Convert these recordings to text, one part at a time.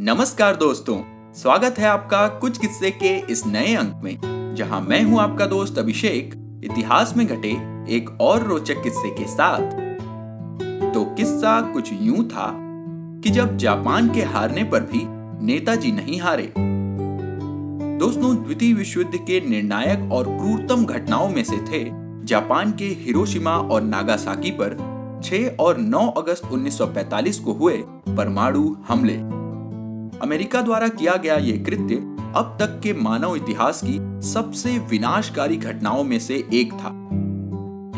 नमस्कार दोस्तों, स्वागत है आपका कुछ किस्से के इस नए अंक में, जहाँ मैं हूँ आपका दोस्त अभिषेक, इतिहास में घटे एक और रोचक किस्से के साथ। तो किस्सा कुछ यूँ था कि जब जापान के हारने पर भी नेताजी नहीं हारे। दोस्तों, द्वितीय विश्व युद्ध के निर्णायक और क्रूरतम घटनाओं में से थे जापान के हिरोशिमा और नागासाकी पर 6 और 9 अगस्त 1945 को हुए परमाणु हमले। अमेरिका द्वारा किया गया ये कृत्य अब तक के मानव इतिहास की सबसे विनाशकारी घटनाओं में से एक था।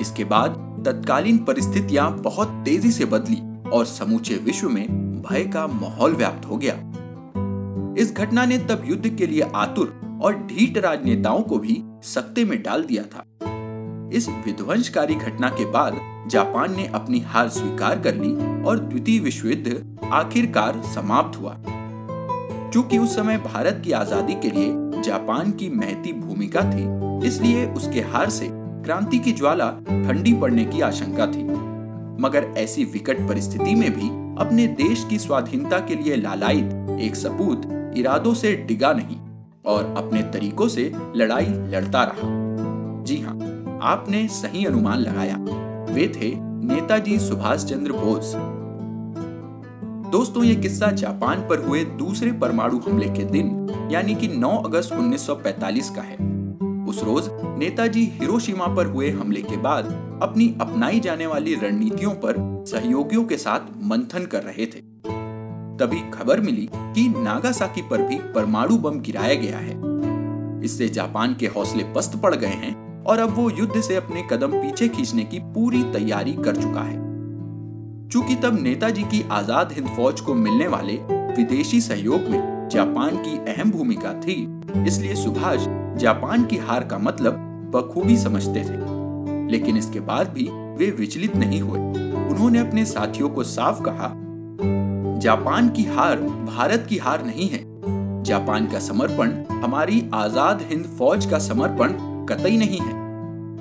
इसके बाद तत्कालीन परिस्थितियाँ बहुत तेज़ी से बदली और समूचे विश्व में भय का माहौल व्याप्त हो गया। इस घटना ने तब युद्ध के लिए आतुर और ढीठ राजनेताओं को भी सकते में डाल दिया था। इस विध्वंसकारी घटना के बाद जापान ने अपनी हार स्वीकार कर ली और द्वितीय विश्व युद्ध आखिरकार समाप्त हुआ। चूँकि उस समय भारत की आज़ादी के लिए जापान की महती भूमिका थी, इसलिए उसके हार से क्रांति की ज्वाला ठंडी पड़ने की आशंका थी। मगर ऐसी विकट परिस्थिति में भी अपने देश की स्वाधीनता के लिए लालायित एक सपूत इरादों से डिगा नहीं और अपने तरीकों से लड़ाई लड़ता रहा। जी हाँ आपने सही अनुमान लगाया। वे थे नेताजी सुभाष चंद्र बोस। दोस्तों, ये किस्सा जापान पर हुए दूसरे परमाणु हमले के दिन, यानी कि 9 अगस्त 1945 का है। उस रोज, नेताजी हिरोशिमा पर हुए हमले के बाद, अपनी अपनाई जाने वाली रणनीतियों पर सहयोगियों के साथ मंथन कर रहे थे। तभी खबर मिली कि नागासाकी पर भी परमाणु बम गिराया गया है। इससे जापान के हौसले पस्त पड़ गए हैं और अब वो युद्ध से अपने कदम पीछे खींचने की पूरी तैयारी कर चुका है। चूँकि तब नेताजी की आज़ाद हिंद फौज को मिलने वाले विदेशी सहयोग में जापान की अहम भूमिका थी। इसलिए सुभाष जापान की हार का मतलब बखूबी समझते थे। लेकिन इसके बाद भी वे विचलित नहीं हुए। उन्होंने अपने साथियों को साफ़ कहा, जापान की हार भारत की हार नहीं है। जापान का समर्पण हमारी आज़ाद हिंद फौज का समर्पण कतई नहीं है।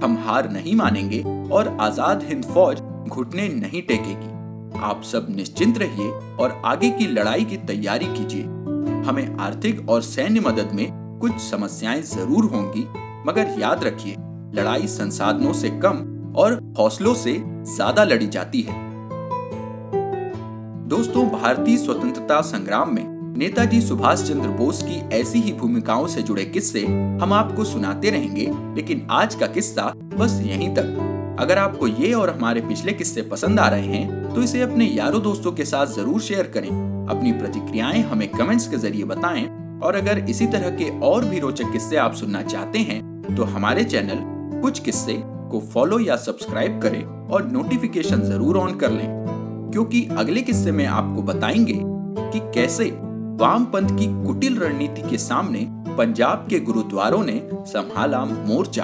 हम हार नहीं मानेंगे और आज़ाद हिंद फौज घुटने नहीं टेकेगी। आप सब निश्चिंत रहिए और आगे की लड़ाई की तैयारी कीजिए। हमें आर्थिक और सैन्य मदद में कुछ समस्याएँ ज़रूर होंगी, मगर याद रखिए, लड़ाई संसाधनों से कम और हौसलों से ज़्यादा लड़ी जाती है। दोस्तों, भारतीय स्वतंत्रता संग्राम में नेताजी सुभाष चंद्र बोस की ऐसी ही भूमिकाओं से जुड़े किस्से हम आपको सुनाते रहेंगे, लेकिन आज का किस्सा बस यहीं तक। अगर आपको ये और हमारे पिछले किस्से पसंद आ रहे हैं तो इसे अपने यारों दोस्तों के साथ ज़रूर शेयर करें। अपनी प्रतिक्रियाएँ हमें कमेंट्स के ज़रिए बताएँ। और अगर इसी तरह के और भी रोचक किस्से आप सुनना चाहते हैं तो हमारे चैनल कुछ किस्से को फॉलो या सब्सक्राइब करें और नोटिफिकेशन ज़रूर ऑन कर लें। क्योंकि अगले किस्से में आपको बताएँगे कि कैसे वामपंथ की कुटिल रणनीति के सामने पंजाब के गुरुद्वारों ने संभाला मोर्चा।